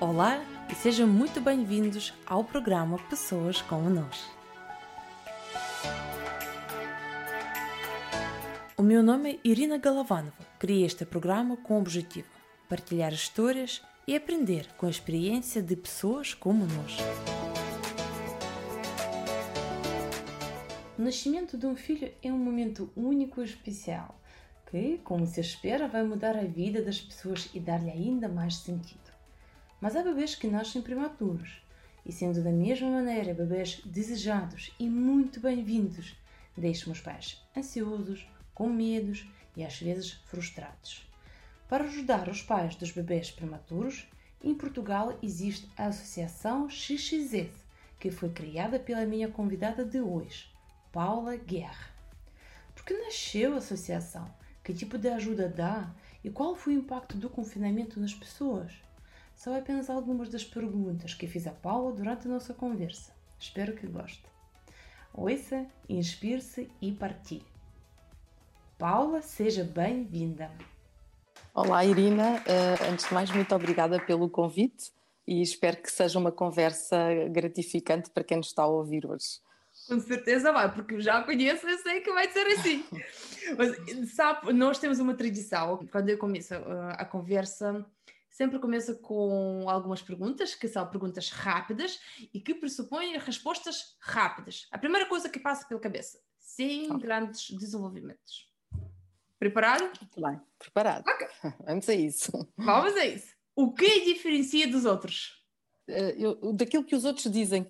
Olá e sejam muito bem-vindos ao programa Pessoas como Nós. O meu nome é Irina Galovanova. Criei este programa com o objetivo partilhar histórias e aprender com a experiência de pessoas como nós. O nascimento de um filho é um momento único e especial que, como se espera, vai mudar a vida das pessoas e dar-lhe ainda mais sentido. Mas há bebês que nascem prematuros e, sendo da mesma maneira bebês desejados e muito bem-vindos, deixam os pais ansiosos, com medos e às vezes frustrados. Para ajudar os pais dos bebês prematuros, em Portugal existe a Associação XXS, que foi criada pela minha convidada de hoje, Paula Guerra. Por que nasceu a associação? Que tipo de ajuda dá? E qual foi o impacto do confinamento nas pessoas? São apenas algumas das perguntas que fiz a Paula durante a nossa conversa. Espero que goste. Ouça, inspire-se e partilhe. Paula, seja bem-vinda. Olá, Irina. Uh, antes de mais, muito obrigada pelo convite e espero que seja uma conversa gratificante para quem nos está a ouvir hoje. Com certeza vai, porque já conheço, eu sei que vai ser assim. Mas, sabe, nós temos uma tradição, quando eu começo uh, a conversa, sempre começa com algumas perguntas, que são perguntas rápidas e que pressupõem respostas rápidas. A primeira coisa que passa pela cabeça, sem okay. grandes desenvolvimentos. Preparado? Muito bem, preparado. Okay. Vamos a isso. Vamos a isso. O que diferencia dos outros? Uh, eu, daquilo que os outros dizem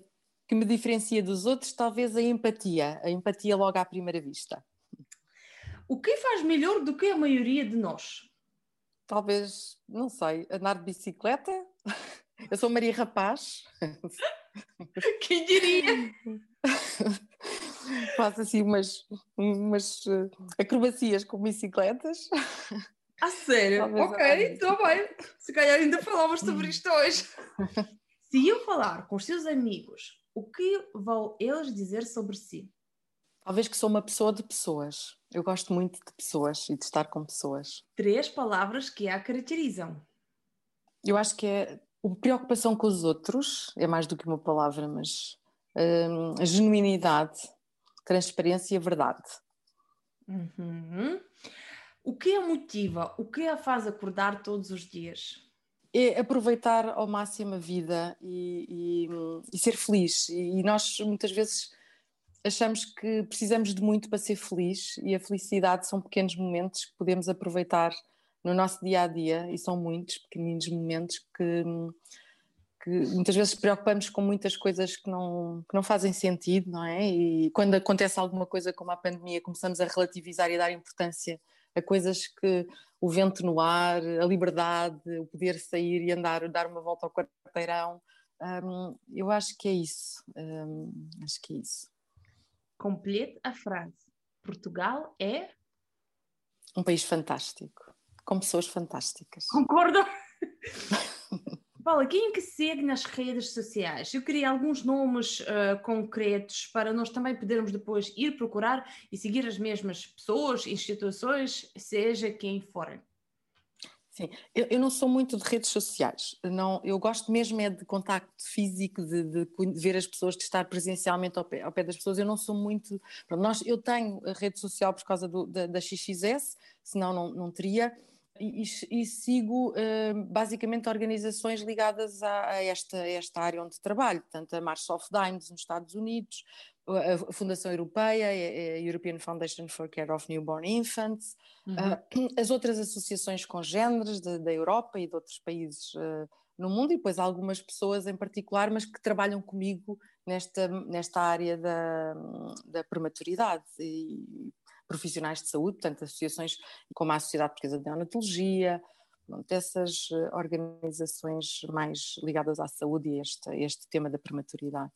que me diferencia dos outros, talvez a empatia, a empatia logo à primeira vista. O que faz melhor do que a maioria de nós? Talvez, não sei, andar de bicicleta. Eu sou Maria Rapaz. Quem diria? Faço assim umas, umas eh, acrobacias com bicicletas. Ah, sério? Talvez ok, estou bem. Se calhar ainda falávamos sobre hum. isto hoje. Se eu falar com os seus amigos o que vão eles dizer sobre si? Talvez que sou uma pessoa de pessoas. Eu gosto muito de pessoas e de estar com pessoas. Três palavras que a caracterizam. Eu acho que é a preocupação com os outros, é mais do que uma palavra, mas hum, a genuinidade, transparência e verdade. Uhum. O que a motiva? O que a faz acordar todos os dias? é aproveitar ao máximo a vida e, e, e, ser feliz. E nós muitas vezes achamos que precisamos de muito para ser feliz e a felicidade são pequenos momentos que podemos aproveitar no nosso dia a dia e são muitos pequeninos momentos que, que muitas vezes preocupamos com muitas coisas que não, que não fazem sentido, não é? E quando acontece alguma coisa como a pandemia, começamos a relativizar e dar importância a coisas que o vento no ar, a liberdade, o poder sair e andar, dar uma volta ao quarteirão. Um, eu acho que é isso. Um, acho que é isso. Complete a frase. Portugal é um país fantástico, com pessoas fantásticas. Concordo. Paula, quem é que segue nas redes sociais? Eu queria alguns nomes uh, concretos para nós também podermos depois ir procurar e seguir as mesmas pessoas, instituições, seja quem forem. Sim, eu, eu, não sou muito de redes sociais, não, eu gosto mesmo é de contacto físico, de, de, ver as pessoas, de estar presencialmente ao pé, ao pé, das pessoas, eu não sou muito, pronto, nós, eu tenho a rede social por causa do, da, da XXS, senão não, não teria, e, e, sigo uh, basicamente organizações ligadas a, a, esta, a, esta, área onde trabalho, tanto a March of Dimes nos Estados Unidos, a, Fundação Europeia, a European Foundation for Care of Newborn Infants, uhum. uh, as outras associações congêneres da Europa e de outros países uh, no mundo, e depois algumas pessoas em particular, mas que trabalham comigo nesta, nesta área da, da prematuridade. E, profissionais de saúde, portanto, associações como a Sociedade Portuguesa de Neonatologia, essas eh, organizações mais ligadas à saúde e este, este tema da prematuridade.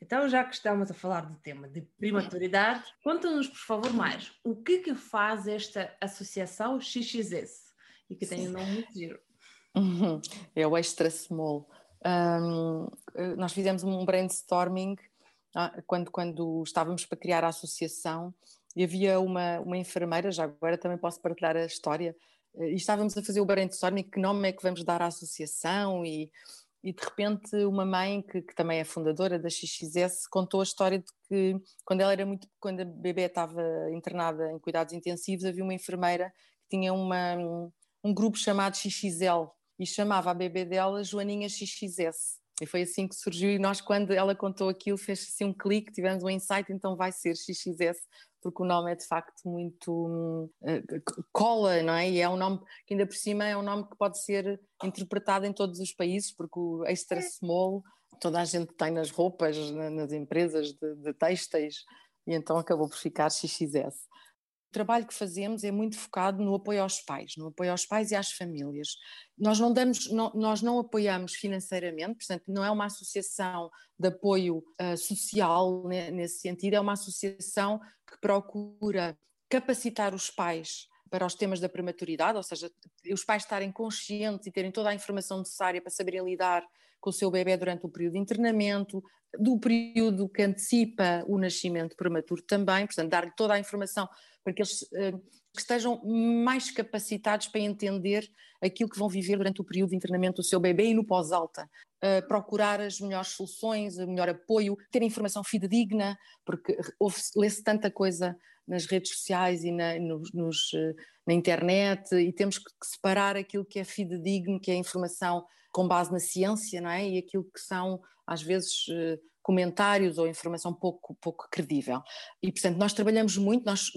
Então, já que estamos a falar do tema de prematuridade, conta-nos, por favor, mais. O que que faz esta associação XXS? E que tem um nome muito giro. É o Extra Small. Um, eh, nós fizemos um brainstorming ah, quando, quando estávamos para criar a associação e havia uma, uma enfermeira, já agora também posso partilhar a história, e estávamos a fazer o brainstorming, que nome é que vamos dar à associação e, e de repente uma mãe que, que, também é fundadora da XXS contou a história de que quando ela era muito, quando a bebê estava internada em cuidados intensivos, havia uma enfermeira que tinha uma, um grupo chamado XXL e chamava a bebê dela Joaninha XXS. E foi assim que surgiu, e nós, quando ela contou aquilo, fez assim um clique, tivemos um insight, então vai ser XXS, porque o nome é de facto muito uh, cola, não é? E é um nome que ainda por cima é um nome que pode ser interpretado em todos os países, porque o extra small toda a gente tem nas roupas, nas empresas de, de têxteis, e então acabou por ficar XXS. O trabalho que fazemos é muito focado no apoio aos pais, no apoio aos pais e às famílias. Nós não damos, não, nós não apoiamos financeiramente, portanto, não é uma associação de apoio uh, social né, nesse sentido, é uma associação que procura capacitar os pais para os temas da prematuridade, ou seja, os pais estarem conscientes e terem toda a informação necessária para saberem lidar com o seu bebê durante o período de internamento, do período que antecipa o nascimento prematuro também, portanto, dar-lhe toda a informação para que eles uh, que estejam mais capacitados para entender aquilo que vão viver durante o período de internamento do seu bebê e no pós-alta. Uh, procurar as melhores soluções, o melhor apoio, ter informação fidedigna, porque lê-se tanta coisa nas redes sociais e na, nos, nos, eh, na internet e temos que separar aquilo que é fidedigno, que é informação com base na ciência, não é? E aquilo que são, às vezes, comentários ou informação pouco, pouco credível. E, portanto, nós trabalhamos muito, nós,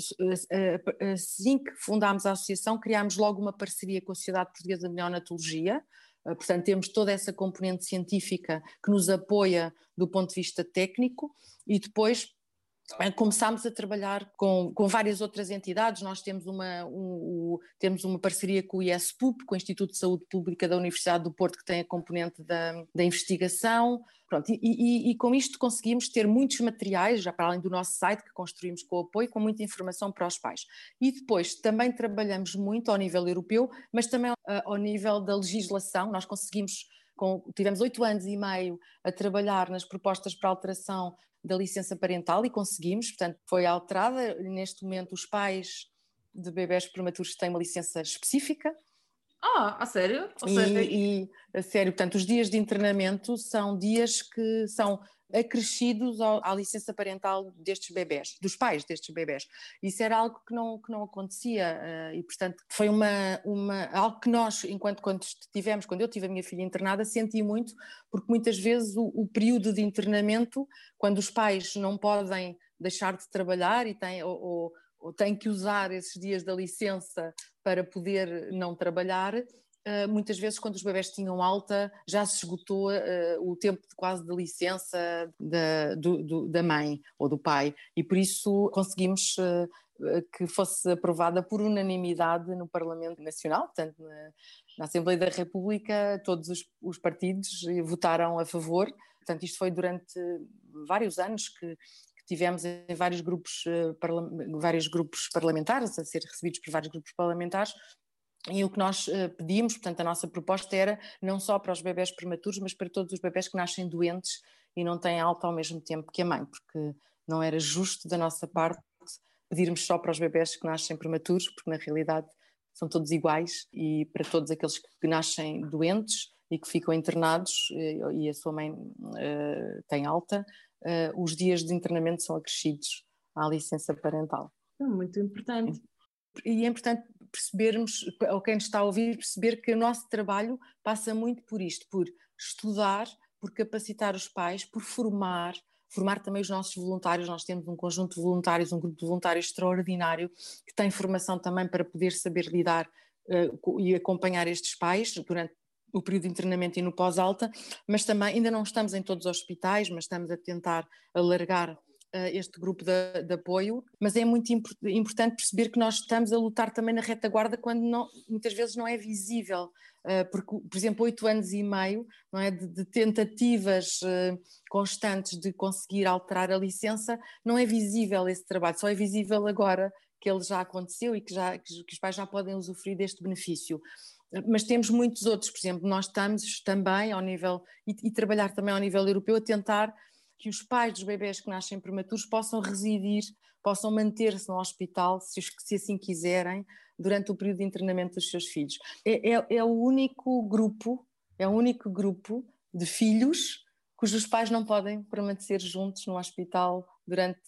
eh, assim que fundámos a associação, criámos logo uma parceria com a Sociedade Portuguesa de Neonatologia, Portanto, temos toda essa componente científica que nos apoia do ponto de vista técnico e depois Começámos a trabalhar com, com várias outras entidades, nós temos uma, um, um, temos uma parceria com o ISPUP, com o Instituto de Saúde Pública da Universidade do Porto, que tem a componente da, da investigação, Pronto, e, e, e, com isto conseguimos ter muitos materiais, já para além do nosso site que construímos com o apoio, com muita informação para os pais. E depois também trabalhamos muito ao nível europeu, mas também uh, ao nível da legislação, nós conseguimos com, tivemos oito anos e meio a trabalhar nas propostas para alteração da licença parental e conseguimos, portanto, foi alterada. Neste momento, os pais de bebés prematuros têm uma licença específica. Ah, a sério? Seja... e, a sério, portanto, os dias de internamento são dias que são acrescidos ao, à licença parental destes bebés, dos pais destes bebés. Isso era algo que não, que não acontecia uh, e, portanto, foi uma, uma, algo que nós, enquanto quando tivemos, quando eu tive a minha filha internada, senti muito, porque muitas vezes o, o período de internamento, quando os pais não podem deixar de trabalhar e têm, ou, ou, ou têm que usar esses dias da licença para poder não trabalhar, Uh, muitas vezes quando os bebés tinham alta já se esgotou uh, o tempo de quase de licença da, do, do, da mãe ou do pai. E por isso conseguimos uh, que fosse aprovada por unanimidade no Parlamento Nacional, portanto na, na Assembleia da República todos os, os, partidos votaram a favor, portanto isto foi durante vários anos que, tivemos em vários grupos, vários grupos parlamentares, a ser recebidos por vários grupos parlamentares, e o que nós uh, pedimos, portanto, a nossa proposta era não só para os bebés prematuros, mas para todos os bebés que nascem doentes e não têm alta ao mesmo tempo que a mãe, porque não era justo da nossa parte pedirmos só para os bebés que nascem prematuros, porque na realidade são todos iguais e para todos aqueles que nascem doentes e que ficam internados eh, e a sua mãe uh, tem alta, uh, os dias de internamento são acrescidos à licença parental. É muito importante. E é importante percebermos, ou quem está a ouvir, perceber que o nosso trabalho passa muito por isto, por estudar, por capacitar os pais, por formar, formar também os nossos voluntários. Nós temos um conjunto de voluntários, um grupo de voluntários extraordinário, que tem formação também para poder saber lidar uh, e acompanhar estes pais durante o período de internamento e no pós-alta, mas também ainda não estamos em todos os hospitais, mas estamos a tentar alargar este grupo de, de, apoio, mas é muito imp importante perceber que nós estamos a lutar também na retaguarda quando não, muitas vezes não é visível, uh, porque, por exemplo, oito anos e meio não é, de, de tentativas uh, constantes de conseguir alterar a licença, não é visível esse trabalho, só é visível agora que ele já aconteceu e que, já, que os pais já podem usufruir deste benefício mas temos muitos outros, por exemplo, nós estamos também ao nível, e, e, trabalhar também ao nível europeu, a tentar que os pais dos bebés que nascem prematuros possam residir, possam manter-se no hospital, se, se assim quiserem, durante o período de internamento dos seus filhos. É, é, é o único grupo, é o único grupo de filhos cujos pais não podem permanecer juntos no hospital durante,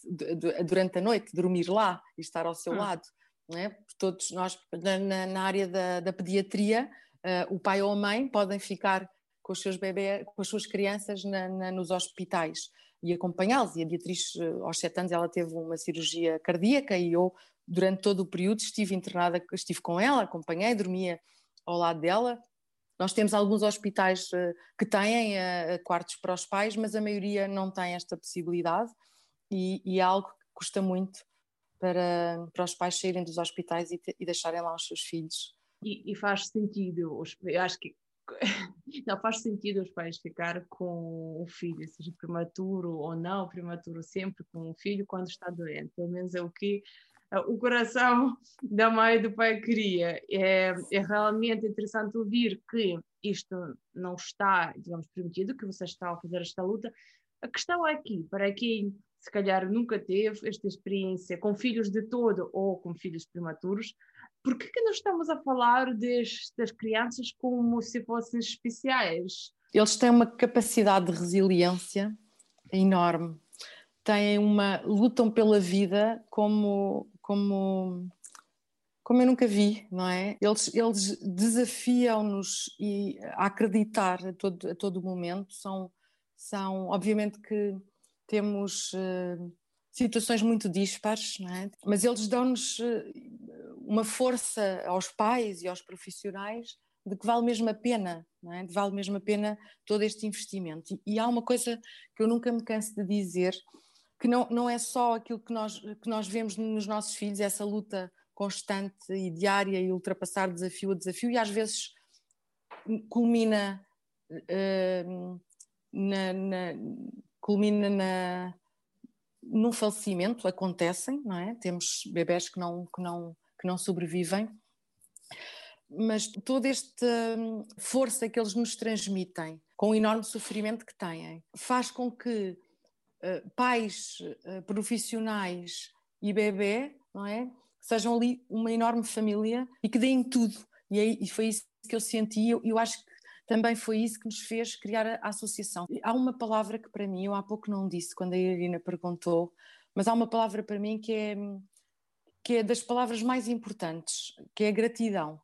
durante a noite, dormir lá e estar ao seu hum. lado. Não é? Todos nós, na, na área da, da pediatria, uh, o pai ou a mãe podem ficar com os seus bebés, com as suas crianças na, na, nos hospitais e acompanhá-los. E a Beatriz, uh, aos sete anos, ela teve uma cirurgia cardíaca e eu, durante todo o período, estive internada, estive com ela, acompanhei, dormia ao lado dela nós temos alguns hospitais uh, que têm quartos para os pais, mas a maioria não tem esta possibilidade e, e é algo que custa muito para, para os pais saírem dos hospitais e, te, e deixarem lá os seus filhos. E, e, faz sentido, eu acho que não faz sentido os pais ficar com o filho, seja prematuro ou não prematuro, sempre com o filho quando está doente. Pelo menos é o que o coração da mãe e do pai queria. É, é realmente interessante ouvir que isto não está, digamos, permitido, que você está a fazer esta luta. A questão é aqui, para quem se calhar nunca teve esta experiência com filhos de todo ou com filhos prematuros, por que, que nós estamos a falar destas crianças como se fossem especiais? Eles têm uma capacidade de resiliência enorme. Têm uma lutam pela vida como como como eu nunca vi, não é? Eles, eles desafiam-nos a acreditar a todo, a todo momento. São, são, obviamente que temos uh, situações muito dispares, é? Mas eles dão-nos uh, uma força aos pais e aos profissionais de que vale mesmo a pena, é? De vale mesmo a pena todo este investimento. E, e há uma coisa que eu nunca me canso de dizer, que não, não é só aquilo que nós, que nós vemos nos nossos filhos, essa luta constante e diária e ultrapassar desafio a desafio, e às vezes culmina, uh, na, na, culmina na, num falecimento, acontecem, não é? Temos bebés que não, que não, que não sobrevivem, mas toda esta hum, força que eles nos transmitem, com o enorme sofrimento que têm, faz com que eh, pais uh, profissionais e bebê, não é? Sejam ali uma enorme família e que deem tudo. E, aí, e foi isso que eu senti eu, eu, acho que também foi isso que nos fez criar a, associação. Há uma palavra que para mim, eu há pouco não disse quando a Irina perguntou, mas há uma palavra para mim que é, que é das palavras mais importantes, que é a gratidão.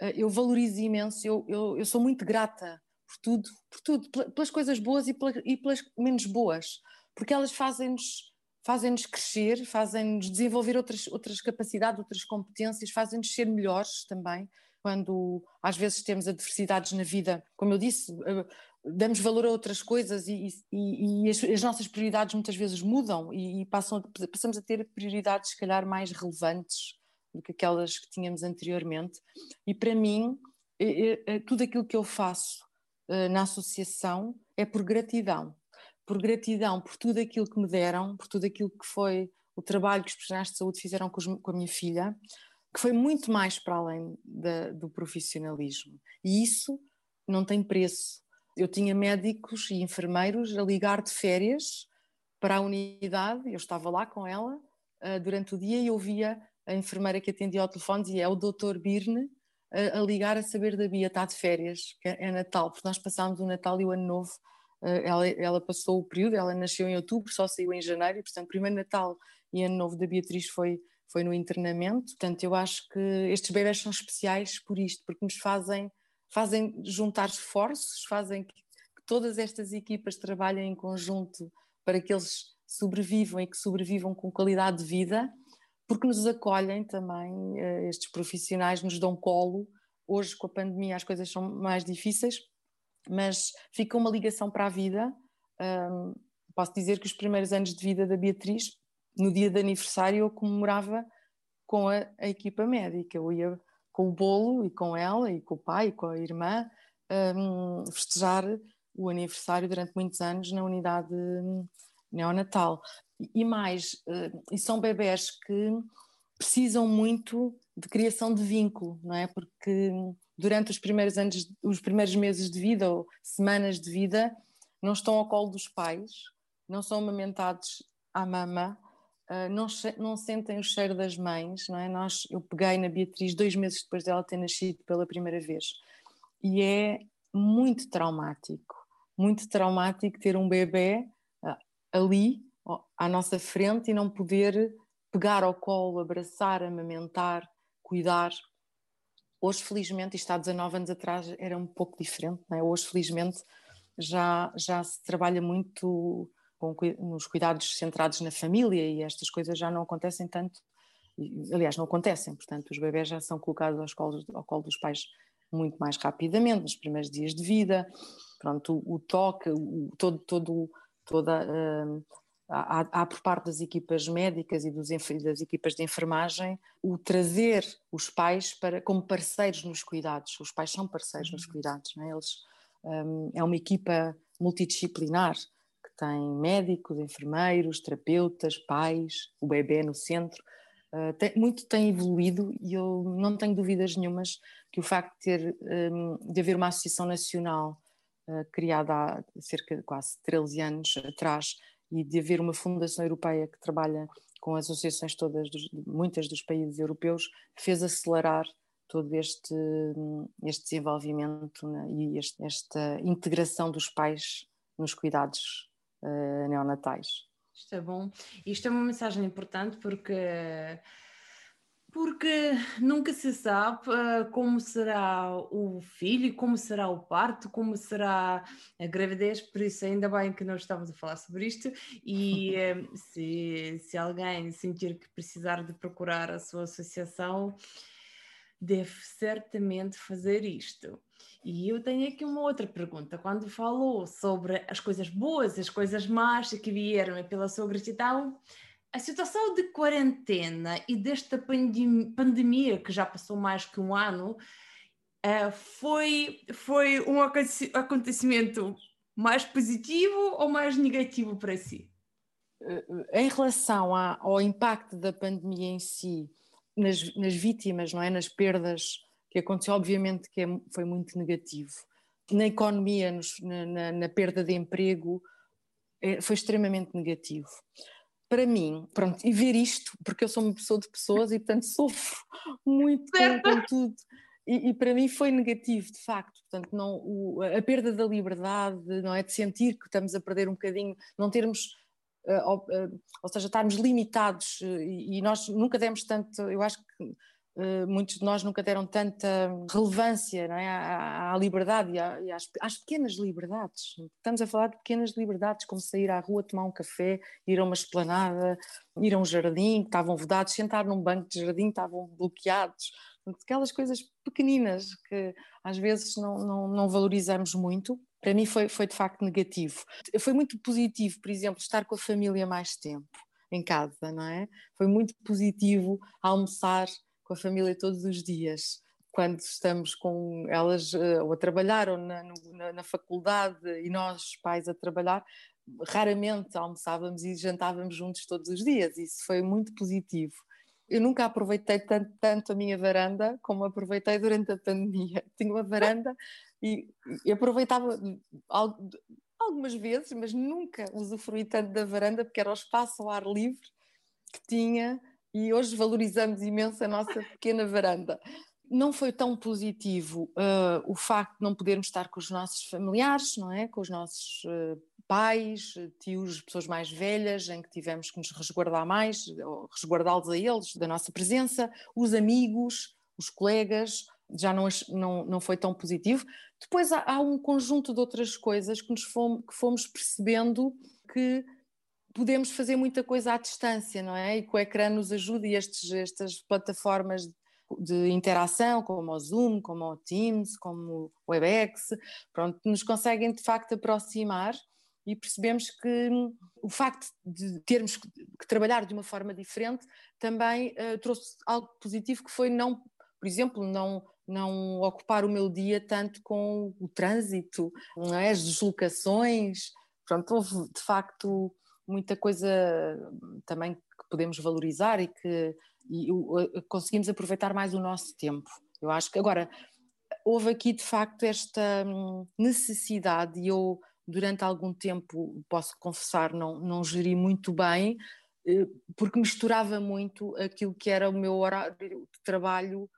Uh, eu valorizo imenso, eu, eu, eu sou muito grata por tudo, por tudo, pelas coisas boas e, e pelas menos boas porque elas fazem-nos fazem-nos crescer, fazem-nos desenvolver outras, outras capacidades, outras competências, fazem-nos ser melhores também. Quando às vezes temos adversidades na vida, como eu disse, eh, damos valor a outras coisas e, e, e as, as, nossas prioridades muitas vezes mudam e, e passam, passamos a ter prioridades, se calhar, mais relevantes do que aquelas que tínhamos anteriormente. E para mim, é, é, tudo aquilo que eu faço eh, na associação é por gratidão por gratidão por tudo aquilo que me deram, por tudo aquilo que foi o trabalho que os profissionais de saúde fizeram com a minha filha, que foi muito mais para além da, do profissionalismo. E isso não tem preço. Eu tinha médicos e enfermeiros a ligar de férias para a unidade, eu estava lá com ela uh, durante o dia e ouvia a enfermeira que atendia ao telefone dizia é o doutor Birne a, a ligar a saber da Bia, está de férias, é, é Natal, porque nós passámos o Natal e o Ano Novo eh, ela, ela, passou o período, ela nasceu em outubro, só saiu em janeiro, e portanto, primeiro Natal e Ano Novo da Beatriz foi, foi no internamento. Portanto, eu acho que estes bebés são especiais por isto, porque nos fazem, fazem juntar esforços, fazem que, que todas estas equipas trabalhem em conjunto para que eles sobrevivam e que sobrevivam com qualidade de vida, porque nos acolhem também, eh, estes profissionais nos dão colo. Hoje, com a pandemia, as coisas são mais difíceis, mas fica uma ligação para a vida. Um, posso dizer que os primeiros anos de vida da Beatriz, no dia de aniversário, eu comemorava com a, a equipa médica. Eu ia com o bolo e com ela, e com o pai, e com a irmã, um, festejar o aniversário durante muitos anos na unidade neonatal. E mais, uh, e são bebés que precisam muito de criação de vínculo, não é? Porque durante os primeiros anos, os primeiros meses de vida ou semanas de vida, não estão ao colo dos pais, não são amamentados à mama, uh, não, não sentem o cheiro das mães, não é? Nós, eu peguei na Beatriz dois meses depois dela ter nascido pela primeira vez e é muito traumático, muito traumático ter um bebê uh, ali à nossa frente e não poder pegar ao colo, abraçar, amamentar, cuidar. Hoje, felizmente, isto está 19 anos atrás era um pouco diferente, é? Hoje, felizmente, já, já se trabalha muito com, nos cuidados centrados na família e estas coisas já não acontecem tanto, aliás, não acontecem, portanto, os bebés já são colocados aos colos, ao colo dos pais muito mais rapidamente, nos primeiros dias de vida, pronto, o, o toque, o, todo, todo, toda, há, há, por parte das equipas médicas e dos, das equipas de enfermagem o trazer os pais para, como parceiros nos cuidados, os pais são parceiros nos uhum. cuidados, não é? Eles, um, é uma equipa multidisciplinar, tem médicos, enfermeiros, terapeutas, pais, o bebê no centro. Uh, tem, muito tem evoluído e eu não tenho dúvidas nenhumas que o facto de, ter, um, de haver uma associação nacional uh, criada há cerca de quase 13 anos atrás e de haver uma fundação europeia que trabalha com as associações todas, dos, muitas dos países europeus, fez acelerar todo este, este desenvolvimento né, e este, esta integração dos pais nos cuidados uh, neonatais. Isto é bom. Isto é uma mensagem importante porque porque nunca se sabe uh, como será o filho, como será o parto, como será a gravidez, por isso ainda bem que nós estamos a falar sobre isto e uh, se, se alguém sentir que precisar de procurar a sua associação, deve certamente fazer isto. E eu tenho aqui uma outra pergunta. Quando falou sobre as coisas boas, as coisas más que vieram pela sua gratidão, a situação de quarentena e desta pandemia que já passou mais que um ano uh, foi, foi um acontecimento mais positivo ou mais negativo para si? Eh, em relação ao impacto da pandemia em si, nas, nas vítimas, não é? Nas perdas que aconteceu, obviamente que é, foi muito negativo. Na economia, nos, na, na, na, perda de emprego, é, foi extremamente negativo. Para mim, pronto, e ver isto, porque eu sou uma pessoa de pessoas e portanto sofro muito com, com, tudo. E, e, para mim foi negativo, de facto. Portanto, não, o, a perda da liberdade, não é? De sentir que estamos a perder um bocadinho, não termos uh, uh, ou seja, estarmos limitados uh, e, nós nunca demos tanto, eu acho que muitos de nós nunca deram tanta relevância é? à, à, liberdade e, à, e às, às, pequenas liberdades. Estamos a falar de pequenas liberdades, como sair à rua, tomar um café, ir a uma esplanada, ir a um jardim, que estavam vedados, sentar num banco de jardim, estavam bloqueados. Aquelas coisas pequeninas que às vezes não, não, não valorizamos muito. Para mim foi, foi de facto negativo. Foi muito positivo, por exemplo, estar com a família mais tempo em casa, não é? Foi muito positivo almoçar com a família todos os dias. Quando estamos com elas uh, ou a trabalhar ou na, na, na faculdade e nós, pais, a trabalhar, raramente almoçávamos e jantávamos juntos todos os dias. Isso foi muito positivo. Eu nunca aproveitei tanto, tanto, a minha varanda como aproveitei durante a pandemia. Tinha uma varanda e, e aproveitava algumas vezes, mas nunca usufruí tanto da varanda porque era o espaço ao ar livre que tinha e hoje valorizamos imenso a nossa pequena varanda. Não foi tão positivo uh, o facto de não podermos estar com os nossos familiares, não é? Com os nossos uh, pais, tios, pessoas mais velhas, em que tivemos que nos resguardar mais, resguardá-los a eles da nossa presença, os amigos, os colegas, já não, não, não foi tão positivo. Depois há, há um conjunto de outras coisas que, nos fomos, que fomos percebendo que podemos fazer muita coisa à distância, não é? E que o ecrã nos ajuda e estes, estas plataformas de interação, como o Zoom, como o Teams, como o WebEx, pronto, nos conseguem de facto aproximar e percebemos que hum, o facto de termos que trabalhar de uma forma diferente também uh, trouxe algo positivo que foi não, por exemplo, não não ocupar o meu dia tanto com o trânsito, é? as deslocações, pronto, houve de facto muita coisa também que podemos valorizar e que e, conseguimos aproveitar mais o nosso tempo. Eu acho que agora houve aqui de facto esta hum, necessidade e eu durante algum tempo posso confessar não não geri muito bem eh, porque misturava muito aquilo que era o meu horário de trabalho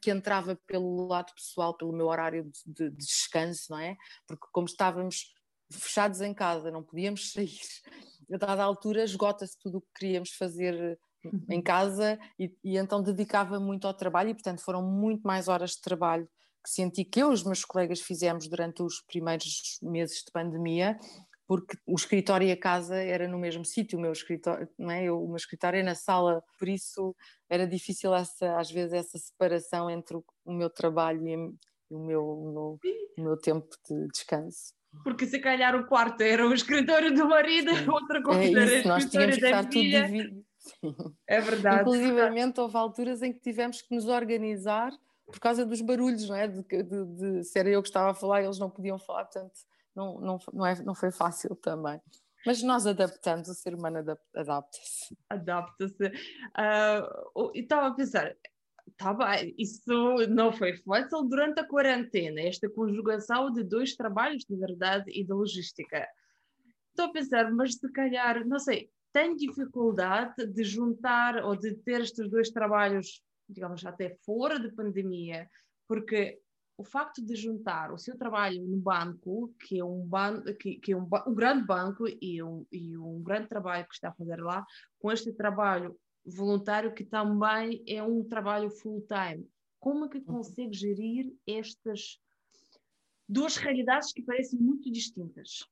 que entrava pelo lado pessoal, pelo meu horário de, de, de descanso, não é? Porque como estávamos fechados em casa, não podíamos sair, a dada altura esgota-se tudo o que queríamos fazer em casa e, e, então dedicava muito ao trabalho e portanto foram muito mais horas de trabalho que senti que eu e os meus colegas fizemos durante os primeiros meses de pandemia porque o escritório e a casa era no mesmo sítio, o meu escritório, não é? Eu, o meu escritório é na sala, por isso era difícil essa, às vezes essa separação entre o, o meu trabalho e, e o, meu, o, meu, o meu tempo de descanso. Porque se calhar o quarto era o escritório do marido, Sim. outra coisa é era isso, nós tínhamos que estar tudo dividido. É verdade. Inclusivamente houve alturas em que tivemos que nos organizar por causa dos barulhos, não é? De, de, de, se era eu que estava a falar, eles não podiam falar, portanto não, não, não, é, não foi fácil também. Mas nós adaptamos, o ser humano adapta-se. Adapta-se. Uh, e estava a pensar, tá bem, isso não foi fácil durante a quarentena, esta conjugação de dois trabalhos de verdade e de logística. Estou a pensar, mas se calhar, não sei, tem dificuldade de juntar ou de ter estes dois trabalhos, digamos, até fora de pandemia, porque o facto de juntar o seu trabalho no banco, que é um, ban que, que é um, um, grande banco e um, e um grande trabalho que está a fazer lá, com este trabalho voluntário que também é um trabalho full-time. Como é que consegue gerir estas duas realidades que parecem muito distintas?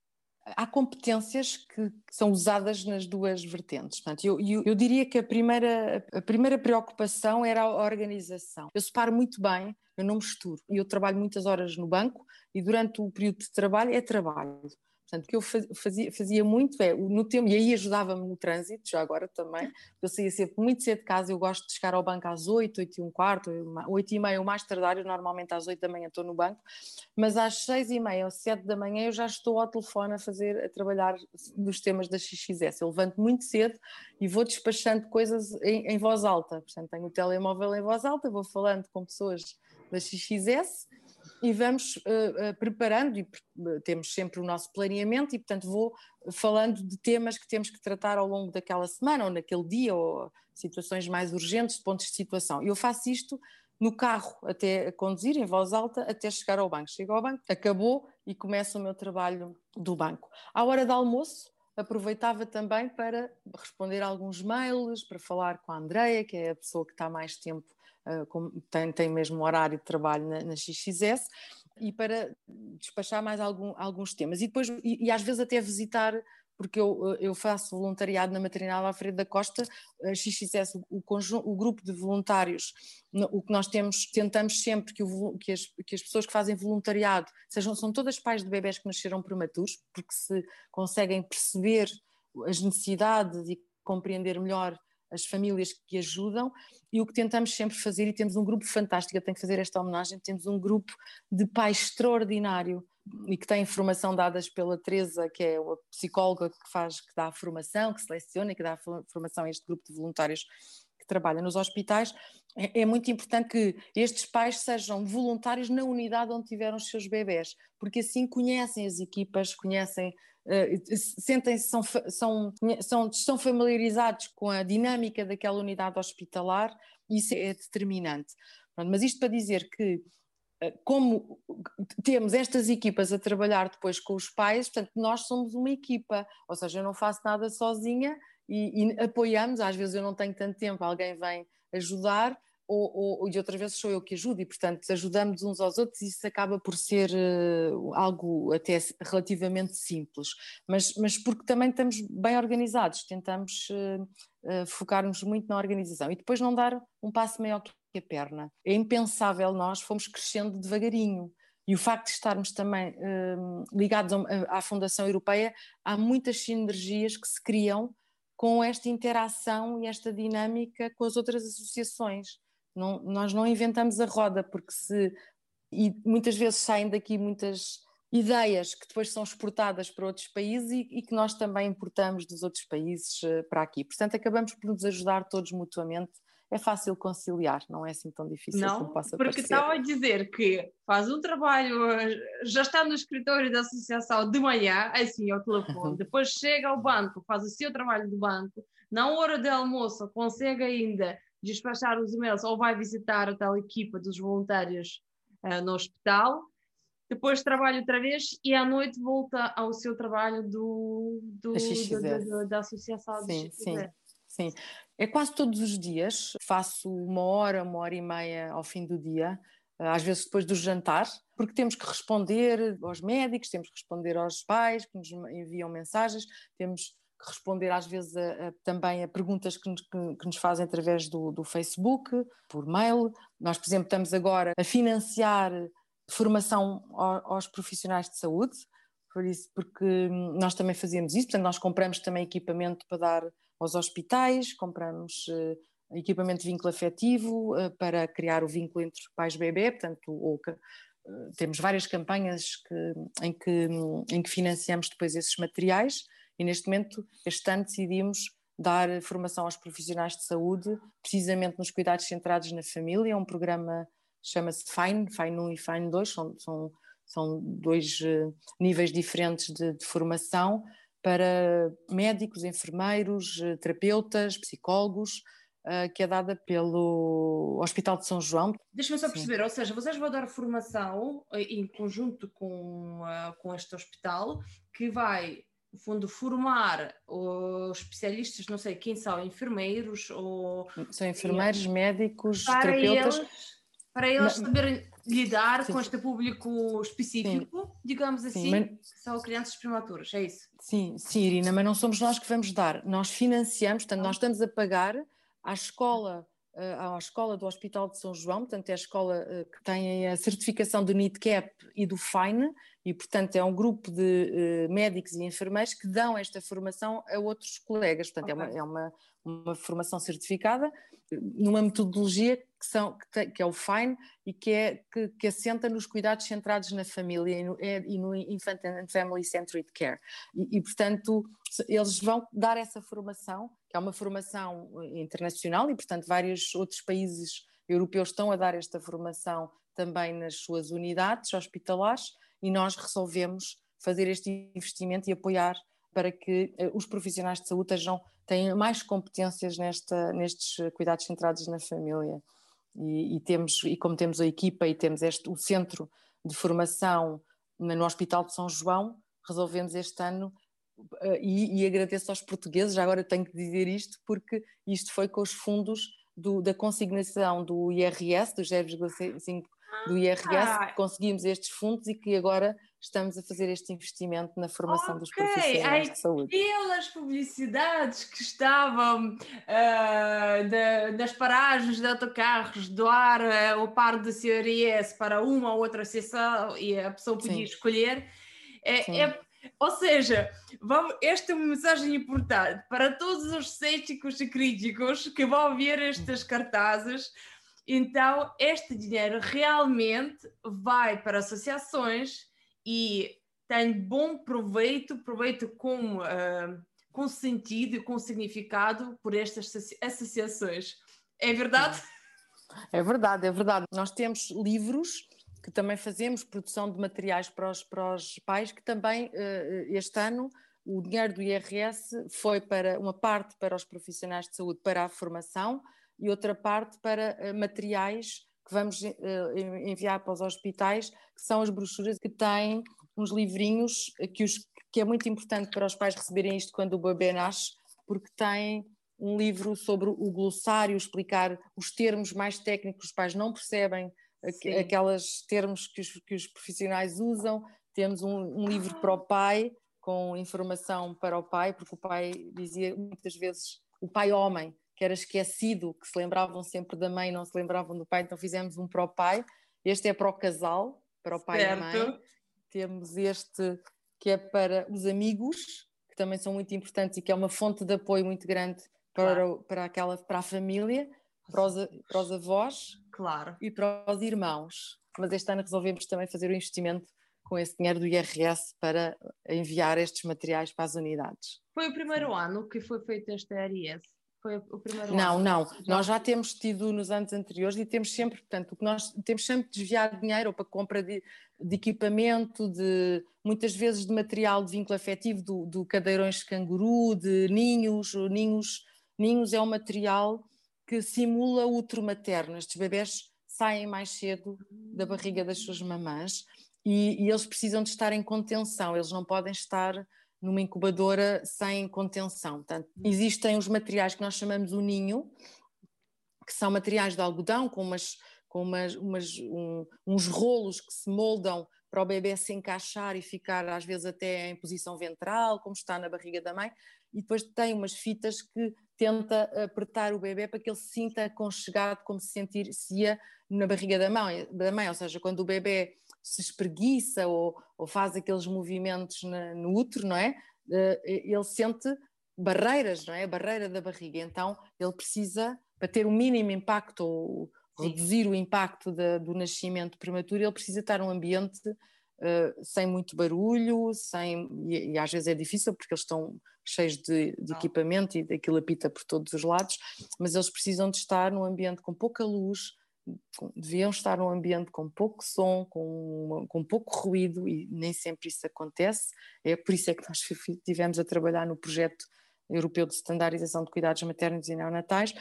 há competências que, são usadas nas duas vertentes. Portanto, eu, eu, eu, diria que a primeira, a primeira preocupação era a organização. Eu separo muito bem, eu não misturo. Eu trabalho muitas horas no banco e durante o período de trabalho é trabalho. Portanto, o que eu fazia, fazia muito é, no tempo, e aí ajudava-me no trânsito, já agora também, eu saía sempre muito cedo de casa, eu gosto de chegar ao banco às 8, 8 e um quarto, 8 e meia, o mais tardar, eu normalmente às 8 da manhã estou no banco, mas às 6 e meia ou 7 da manhã eu já estou ao telefone a fazer, a trabalhar nos temas da XXS. Eu levanto muito cedo e vou despachando coisas em, em voz alta, portanto tenho o telemóvel em voz alta, vou falando com pessoas da XXS, e vamos uh, uh, preparando, e uh, temos sempre o nosso planeamento, e portanto vou falando de temas que temos que tratar ao longo daquela semana, ou naquele dia, ou situações mais urgentes, pontos de situação. Eu faço isto no carro, até conduzir, em voz alta, até chegar ao banco. Chego ao banco, acabou e começa o meu trabalho do banco. À hora do almoço, aproveitava também para responder alguns mails, para falar com a Andreia, que é a pessoa que está mais tempo ah, tem, tem mesmo horário de trabalho na, na XXS, e para despachar mais algum, alguns temas. E depois, e, e, às vezes até visitar, porque eu, eu faço voluntariado na maternidade Alfredo da Costa, a XXS, o, o, o grupo de voluntários, o que nós temos, tentamos sempre que, o, que, as, que as pessoas que fazem voluntariado sejam, são todas pais de bebés que nasceram prematuros, porque se conseguem perceber as necessidades e compreender melhor as famílias que ajudam e o que tentamos sempre fazer, e temos um grupo fantástico, eu tenho que fazer esta homenagem, temos um grupo de pais extraordinário e que tem formação dadas pela Teresa, que é a psicóloga que faz, que dá a formação, que seleciona e que dá a formação a este grupo de voluntários que trabalha nos hospitais, é, é muito importante que estes pais sejam voluntários na unidade onde tiveram os seus bebés, porque assim conhecem as equipas, conhecem sentem-se, são, são, são, estão familiarizados com a dinâmica daquela unidade hospitalar isso é determinante. Pronto, mas isto para dizer que eh, como temos estas equipas a trabalhar depois com os pais, portanto, nós somos uma equipa, ou seja, eu não faço nada sozinha e, e apoiamos, às vezes eu não tenho tanto tempo, alguém vem ajudar, ou, ou, e outras vezes sou eu que ajudo, e portanto ajudamos uns aos outros, e isso acaba por ser uh, algo até relativamente simples, mas, mas porque também estamos bem organizados, tentamos uh, uh, focar-nos muito na organização e depois não dar um passo maior que a perna. É impensável, nós fomos crescendo devagarinho. E o facto de estarmos também ligados à Fundação Europeia, há muitas sinergias que se criam com esta interação e esta dinâmica com as outras associações. Não, nós não inventamos a roda, porque se. E muitas vezes saem daqui muitas ideias que depois são exportadas para outros países e, e, que nós também importamos dos outros países eh, para aqui. Portanto, acabamos por nos ajudar todos mutuamente. É fácil conciliar, não é assim tão difícil não, como possa porque parecer. estava a dizer que faz um trabalho, eh, já está no escritório da associação de manhã, assim ao telefone, depois chega ao banco, faz o seu trabalho do banco, na hora de almoço consegue ainda despachar os e-mails ou vai visitar a tal equipa dos voluntários uh, no hospital, depois trabalha outra vez e à noite volta ao seu trabalho do, do, do, do da associação sim, sim, sim. É quase todos os dias, faço uma hora, uma hora e meia ao fim do dia, às vezes depois do jantar, porque temos que responder aos médicos, temos que responder aos pais que nos enviam mensagens, temos responder às vezes a, a, também a perguntas que nos, que, que nos fazem através do, do, Facebook, por mail. Nós, por exemplo, estamos agora a financiar formação aos profissionais de saúde, por isso, porque nós também fazemos isso, portanto, nós compramos também equipamento para dar aos hospitais, compramos uh, equipamento de vínculo afetivo uh, para criar o vínculo entre pais e bebê, portanto, ou, uh, temos várias campanhas que, em, que, em que financiamos depois esses materiais e neste momento, este ano decidimos dar formação aos profissionais de saúde, precisamente nos cuidados centrados na família, é um programa chama-se FINE, FINE 1 e FINE 2, são, são, são dois níveis diferentes de, de formação, para médicos, enfermeiros, eh, terapeutas, psicólogos, uh, que é dada pelo Hospital de São João. Deixa-me só perceber, Sim. ou seja, vocês vão dar formação em conjunto com, uh, com este hospital, que vai, no fundo, formar os especialistas, não sei quem são, enfermeiros ou... São enfermeiros, médicos, terapeutas... Eles para eles saberem lidar Sim. com este público específico, Sim. digamos assim, Sim, mas... são crianças prematuras, é isso? Sim, sim, Irina, mas não somos nós que vamos dar, nós financiamos, portanto, nós estamos a pagar à escola à escola do Hospital de São João, portanto é a escola eh, que tem a certificação do NITCAP e do FINE, e portanto é um grupo de uh, médicos e enfermeiros que dão esta formação a outros colegas, portanto okay. é, uma, é uma, uma formação certificada numa metodologia que, são, que, tem, que, é o FINE e que, é, que, que, assenta nos cuidados centrados na família e no, é, e no Infant and Family Centered Care. E, e, portanto, eles vão dar essa formação, que é uma formação internacional, e, portanto, vários outros países europeus estão a dar esta formação também nas suas unidades hospitalares, e nós resolvemos fazer este investimento e apoiar para que uh, os profissionais de saúde tenham, tenham mais competências nesta, nestes cuidados centrados na família. E, e, temos, e como temos a equipa e temos este, o centro de formação no Hospital de São João, resolvemos este ano uh, e, e, agradeço aos portugueses, já agora tenho que dizer isto, porque isto foi com os fundos do, da consignação do IRS, dos 0,5 do IRS, ah. que conseguimos estes fundos e que agora estamos a fazer este investimento na formação okay. dos profissionais Ai, de saúde. Aquelas publicidades que estavam uh, de, das paragens de autocarros doar uh, o par do CRS para uma ou outra sessão e a pessoa podia Sim. escolher. É, é, ou seja, vamos, esta é uma mensagem importante para todos os céticos e críticos que vão ver estas cartazes. Então, este dinheiro realmente vai para associações e tem bom proveito, proveito com, uh, com sentido e com significado por estas associações. É verdade? É verdade, é verdade. Nós temos livros que também fazemos produção de materiais para os, para os pais, que também uh, este ano o dinheiro do IRS foi para uma parte para os profissionais de saúde para a formação e outra parte para uh, materiais que vamos uh, enviar para os hospitais, que são as brochuras que têm uns livrinhos que, os, que é muito importante para os pais receberem isto quando o bebê nasce, porque têm um livro sobre o glossário, explicar os termos mais técnicos, os pais não percebem Sim. aquelas termos que os, que os profissionais usam. Temos um, um livro para o pai, com informação para o pai, porque o pai dizia muitas vezes, o pai homem, que era esquecido, que se lembravam sempre da mãe, não se lembravam do pai, então fizemos um para o pai. Este é para o casal, para o pai certo. e a mãe. Temos este que é para os amigos, que também são muito importantes e que é uma fonte de apoio muito grande para, claro. para, aquela, para a família, para os, para os avós claro. e para os irmãos. Mas este ano resolvemos também fazer o investimento com esse dinheiro do IRS para enviar estes materiais para as unidades. Foi o primeiro ano que foi feito este IRS? Foi o primeiro não, ano? Não. Nós já temos tido nos anos anteriores e temos sempre, portanto, o que nós temos sempre desviado dinheiro para compra de, de, equipamento, de muitas vezes de material de vínculo afetivo, do, do cadeirões de canguru, de ninhos, ninhos ninhos é um material que simula o útero materno. Estes bebés saem mais cedo da barriga das suas mamãs e, e eles precisam de estar em contenção, eles não podem estar numa incubadora sem contenção. Portanto, existem os materiais que nós chamamos o ninho, que são materiais de algodão com, umas, com umas, umas um, uns rolos que se moldam para o bebê se encaixar e ficar às vezes até em posição ventral, como está na barriga da mãe, e depois tem umas fitas que tenta apertar o bebê para que ele se sinta aconchegado, como se sentir se ia na barriga da mãe, da mãe, ou seja, quando o bebê se espreguiça ou, ou faz aqueles movimentos na, no útero, não é? Uh, ele sente barreiras, não é? A barreira da barriga. Então ele precisa, para ter o mínimo impacto ou reduzir o impacto do nascimento prematuro, ele precisa estar num ambiente uh, sem muito barulho, sem, e, e, às vezes é difícil porque eles estão cheios de, de equipamento e aquilo apita por todos os lados, mas eles precisam de estar num ambiente com pouca luz, deviam estar num ambiente com pouco som, com, com pouco ruído e nem sempre isso acontece. É por isso é que nós estivemos a trabalhar no projeto europeu de standardização de cuidados maternos e neonatais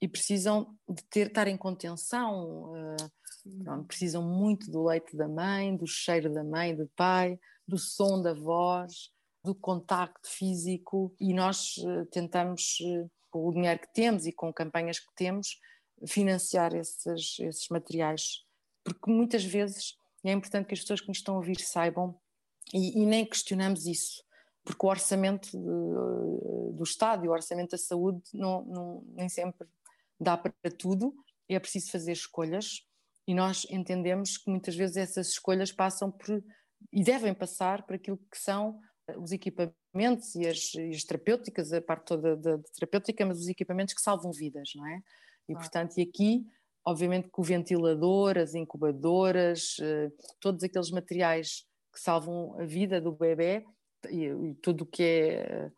e precisam de ter, estar em contenção, uh, pronto, precisam muito do leite da mãe, do cheiro da mãe, do pai, do som da voz, do contacto físico e nós uh, tentamos, uh, com o dinheiro que temos e com campanhas que temos, financiar esses, esses materiais, porque muitas vezes é importante que as pessoas que nos estão a ouvir saibam, e, e nem questionamos isso, porque o orçamento de, do Estado e o orçamento da saúde não, não, nem sempre dá para tudo, é preciso fazer escolhas, e nós entendemos que muitas vezes essas escolhas passam por, e devem passar por aquilo que são os equipamentos e as, e as terapêuticas, a parte toda da terapêutica, mas os equipamentos que salvam vidas, não é? E, portanto, e aqui, obviamente que o ventilador, as incubadoras, eh, todos aqueles materiais que salvam a vida do bebê e, e tudo o que é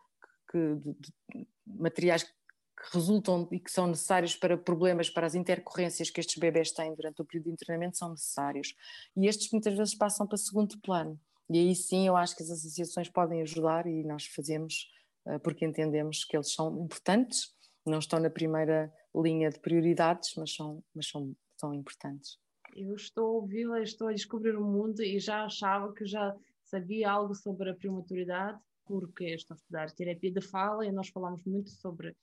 que, de, de, materiais que resultam e que são necessários para problemas, para as intercorrências que estes bebés têm durante o período de internamento são necessários. E estes muitas vezes passam para segundo plano. E aí sim eu acho que as associações podem ajudar e nós fazemos eh, porque entendemos que eles são importantes, não estão na primeira linha de prioridades, mas são, mas são, são importantes. Eu estou a ouvi-la, estou a descobrir o mundo e já achava que já sabia algo sobre a prematuridade, porque estou a estudar terapia de fala e nós falamos muito sobre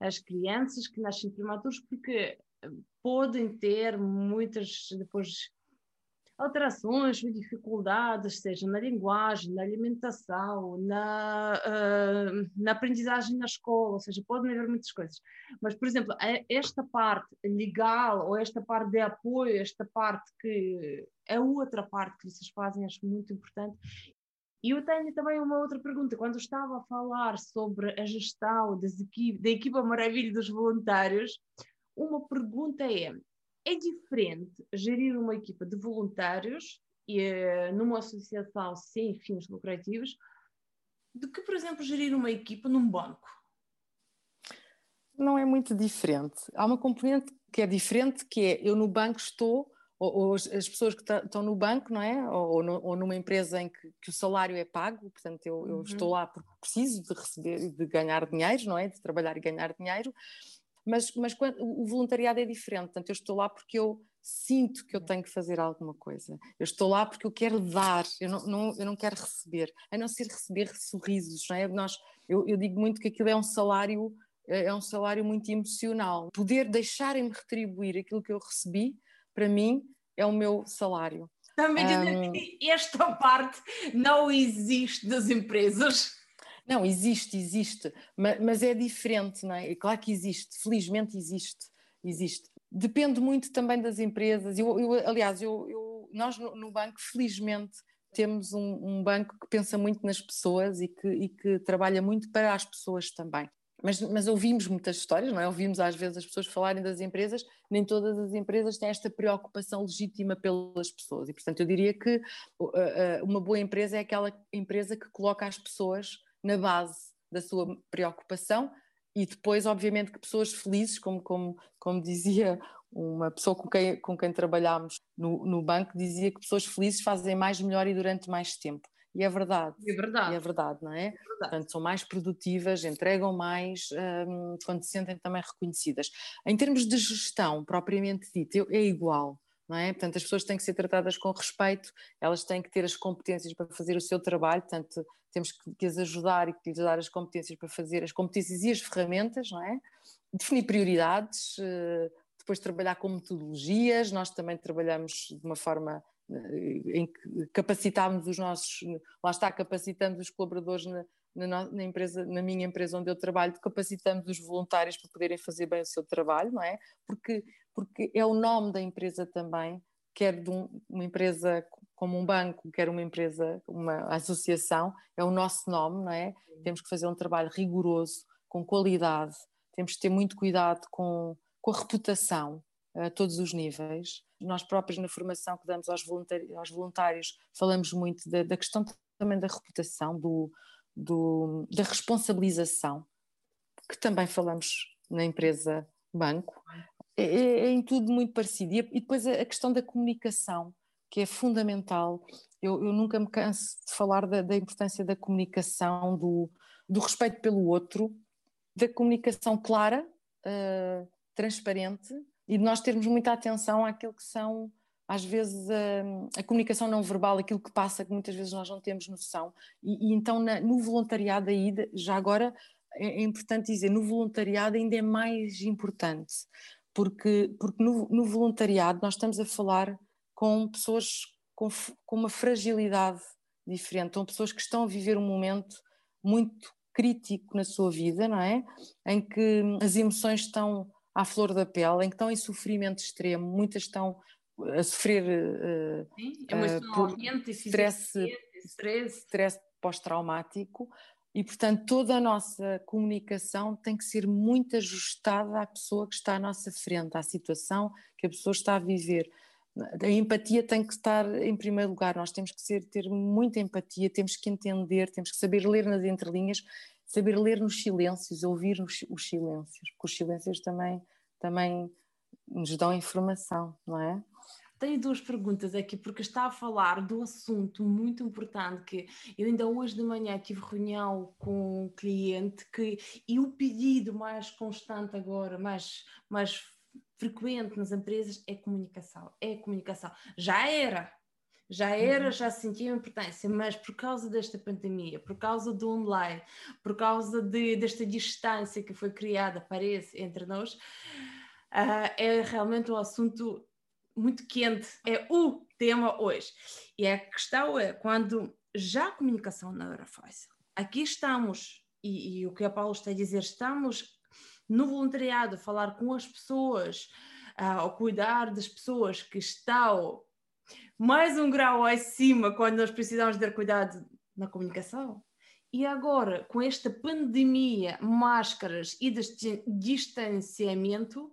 as crianças que nascem prematuros, porque podem ter muitas depois alterações dificuldades, seja na linguagem, na alimentação, na, uh, na aprendizagem na escola, ou seja, podem haver muitas coisas. Mas, por exemplo, esta parte legal ou esta parte de apoio, esta parte que é outra parte que vocês fazem, acho muito importante. E eu tenho também uma outra pergunta. Quando estava a falar sobre a gestão das equipe, da equipa maravilha dos voluntários, uma pergunta é: é diferente gerir uma equipa de voluntários e, eh, numa associação sem fins lucrativos do que, por exemplo, gerir uma equipa num banco? Não é muito diferente. Há uma componente que é diferente, que é eu no banco estou, ou, ou as pessoas que estão no banco, não é? Ou, ou, ou numa empresa em que, que, o salário é pago, portanto eu, eu uhum. estou lá porque preciso de receber, de ganhar dinheiro, não é? De trabalhar e ganhar dinheiro mas, mas quando, o voluntariado é diferente, portanto, eu estou lá porque eu sinto que eu tenho que fazer alguma coisa. Eu estou lá porque eu quero dar, eu não, não, eu não quero receber, a não ser receber sorrisos, não é? Nós, eu, eu digo muito que aquilo é um salário, é, é um salário muito emocional. Poder deixarem-me retribuir aquilo que eu recebi, para mim, é o meu salário. Também um, que esta parte não existe das empresas. Não, existe, existe, mas, mas é diferente, não é? Claro que existe, felizmente existe, existe. Depende muito também das empresas. Eu, eu aliás, eu, eu, nós no, no, banco, felizmente, temos um, um, banco que pensa muito nas pessoas e que, e que trabalha muito para as pessoas também. Mas, mas, ouvimos muitas histórias, não é? Ouvimos às vezes as pessoas falarem das empresas, nem todas as empresas têm esta preocupação legítima pelas pessoas. E, portanto, eu diria que uma boa empresa é aquela empresa que coloca as pessoas na base da sua preocupação e depois, obviamente, que pessoas felizes, como, como, como dizia uma pessoa com quem, com quem trabalhámos no, no banco, dizia que pessoas felizes fazem mais, melhor e durante mais tempo. e é verdade. É verdade. E é verdade, não é? é verdade. Portanto, são mais produtivas, entregam mais um, quando se sentem também reconhecidas. Em termos de gestão, propriamente dito, é igual. Não é? Portanto, as pessoas têm que ser tratadas com respeito, elas têm que ter as competências para fazer o seu trabalho, portanto, temos que, as ajudar e que lhes dar as competências para fazer as competências e as ferramentas, não é? Definir prioridades, eh, depois trabalhar com metodologias, nós também trabalhamos de uma forma eh, em que capacitámos os nossos, lá está, capacitamos os colaboradores na, na, na, empresa, na minha empresa onde eu trabalho, capacitamos os voluntários para poderem fazer bem o seu trabalho, não é? Porque, porque é o nome da empresa também, quer de um, uma empresa como um banco, quer uma empresa, uma associação, é o nosso nome, não é? Temos que fazer um trabalho rigoroso, com qualidade, temos que ter muito cuidado com com a reputação a todos os níveis. Nós próprios, na formação que damos aos voluntários, aos voluntários falamos muito da, da, questão também da reputação, do, do, da responsabilização, que também falamos na empresa banco. É, é, é em tudo muito parecido. E, e, depois a, questão da comunicação, que é fundamental. Eu, eu nunca me canso de falar da, da importância da comunicação, do, do respeito pelo outro, da comunicação clara. Uh, transparente e de nós termos muita atenção àquilo que são, às vezes, a, a comunicação não verbal, aquilo que passa, que muitas vezes nós não temos noção. E, e então, na, no voluntariado, aí, já agora é, é, importante dizer, no voluntariado ainda é mais importante, porque, porque no, no voluntariado nós estamos a falar com pessoas com, com uma fragilidade diferente, com pessoas que estão a viver um momento muito crítico na sua vida, não é? Em que as emoções estão à flor da pele, em que estão em sofrimento extremo, muitas estão a sofrer uh, stress, stress, stress pós-traumático e, portanto, toda a nossa comunicação tem que ser muito ajustada à pessoa que está à nossa frente, à situação que a pessoa está a viver. A empatia tem que estar em primeiro lugar, nós temos que ser, ter muita empatia, temos que entender, temos que saber ler nas entrelinhas saber ler nos silêncios, ouvir os, os silêncios, porque os silêncios também, também nos dão informação, não é? Tenho duas perguntas aqui, porque está a falar do assunto muito importante que eu ainda hoje de manhã tive reunião com um cliente que, e o pedido mais constante agora, mais, mais frequente nas empresas é comunicação, é comunicação. Já era, já era, uhum. já sentia importância, mas por causa desta pandemia, por causa do online, por causa de, desta distância que foi criada, parece, entre nós, uh, é realmente um assunto muito quente, é o tema hoje. E a questão é, quando já a comunicação não era fácil, aqui estamos, e, e o que a Paulo está a dizer, estamos no voluntariado, a falar com as pessoas, a cuidar das pessoas que estão mais um grau acima quando nós precisamos ter cuidado na comunicação. E agora, com esta pandemia, máscaras e distanciamento,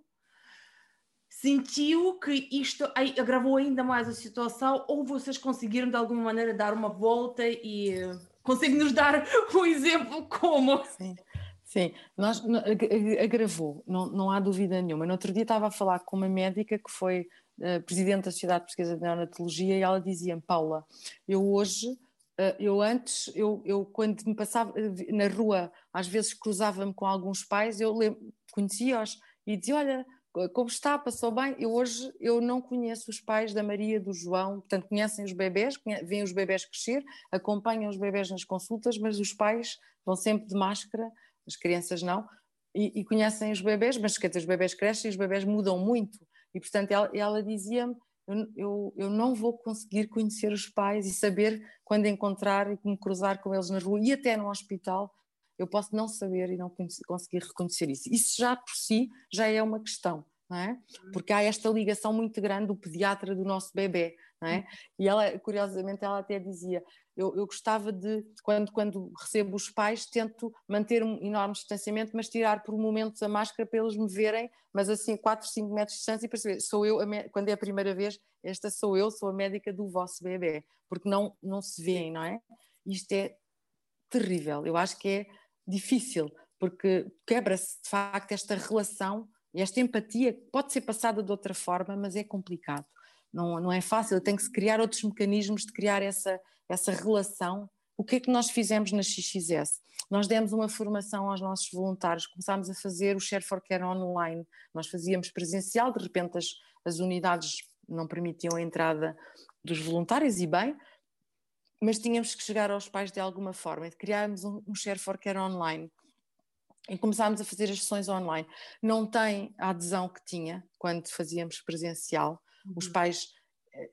sentiu que isto agravou ainda mais a situação ou vocês conseguiram de alguma maneira dar uma volta e uh, conseguem nos dar um exemplo como? Sim. Sim, nós, agravou, não, não há dúvida nenhuma. No outro dia estava a falar com uma médica que foi uh, presidente da Sociedade Portuguesa de Neonatologia, e ela dizia-me, Paula, eu hoje, uh, eu antes, eu, eu quando me passava eh, na rua, às vezes cruzava-me com alguns pais, eu conhecia-os e dizia, olha, como está, passou bem? Eu hoje eu não conheço os pais da Maria, do João, portanto conhecem os bebés, veem os bebés crescer, acompanham os bebés nas consultas, mas os pais vão sempre de máscara, as crianças não, e, e conhecem os bebés, mas quer dizer, os bebés crescem e os bebés mudam muito. E, portanto, ela, ela dizia-me: eu, eu, eu, não vou conseguir conhecer os pais e saber quando encontrar e me cruzar com eles na rua e até no hospital. Eu posso não saber e não conseguir reconhecer isso. Isso já por si já é uma questão, não é? Porque há esta ligação muito grande do pediatra do nosso bebê, não é? E ela, curiosamente, ela até dizia: eu, eu, gostava de, quando, quando recebo os pais, tento manter um enorme distanciamento, mas tirar por momentos a máscara para eles me verem, mas assim 4, 5 metros de distância e perceber, sou eu, quando é a primeira vez, esta sou eu, sou a médica do vosso bebê, porque não, não se veem, não é? Isto é terrível, eu acho que é difícil, porque quebra-se de facto esta relação e esta empatia, que pode ser passada de outra forma, mas é complicado. Não, não é fácil, tem que se criar outros mecanismos de criar essa, essa relação. O que é que nós fizemos na XXS? Nós demos uma formação aos nossos voluntários, começámos a fazer o Share for Care online. Nós fazíamos presencial, de repente as, as unidades não permitiam a entrada dos voluntários, e bem, mas tínhamos que chegar aos pais de alguma forma. Criámos um, um Share for Care online e começámos a fazer as sessões online. Não tem a adesão que tinha quando fazíamos presencial. Uhum. Os pais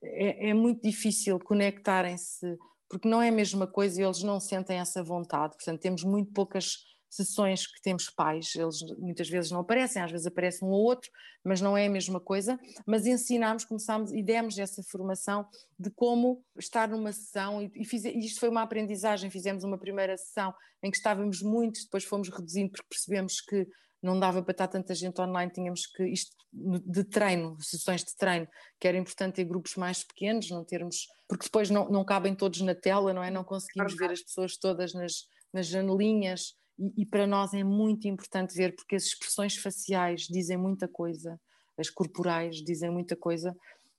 é, é muito difícil conectarem-se porque não é a mesma coisa e eles não sentem essa vontade. Portanto, temos muito poucas sessões que temos pais, eles muitas vezes não aparecem, às vezes aparece um ou outro, mas não é a mesma coisa. Mas ensinámos, começámos e demos essa formação de como estar numa sessão, e, e, fiz, e isto foi uma aprendizagem. Fizemos uma primeira sessão em que estávamos muitos, depois fomos reduzindo porque percebemos que não dava para estar tanta gente online, tínhamos que, isto de treino, sessões de treino, que era importante ter grupos mais pequenos, não termos, porque depois não, não cabem todos na tela, não é? Não conseguimos ver as pessoas todas nas, nas janelinhas, e, e, para nós é muito importante ver, porque as expressões faciais dizem muita coisa, as corporais dizem muita coisa.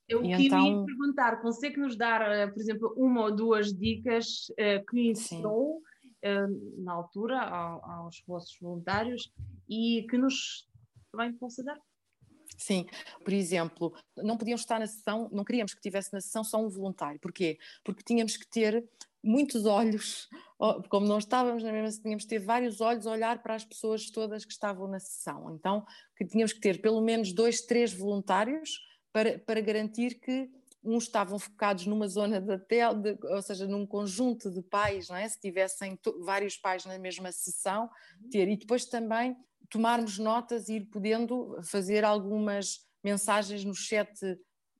Eu queria então... perguntar, consegue nos dar, eh, por exemplo, uma ou duas dicas uh, que ensinou uh, na altura ao, aos vossos voluntários e que nos também possa dar? Sim, por exemplo, não podíamos estar na sessão, não queríamos que tivesse na sessão só um voluntário. Porquê? Porque tínhamos que ter muitos olhos, como não estávamos na mesma, tínhamos que ter vários olhos a olhar para as pessoas todas que estavam na sessão. Então, que tínhamos que ter pelo menos dois, três voluntários para, para garantir que uns estavam focados numa zona da tela, de, ou seja, num conjunto de pais, não é? Se tivessem vários pais na mesma sessão, ter e depois também tomarmos notas e ir podendo fazer algumas mensagens no chat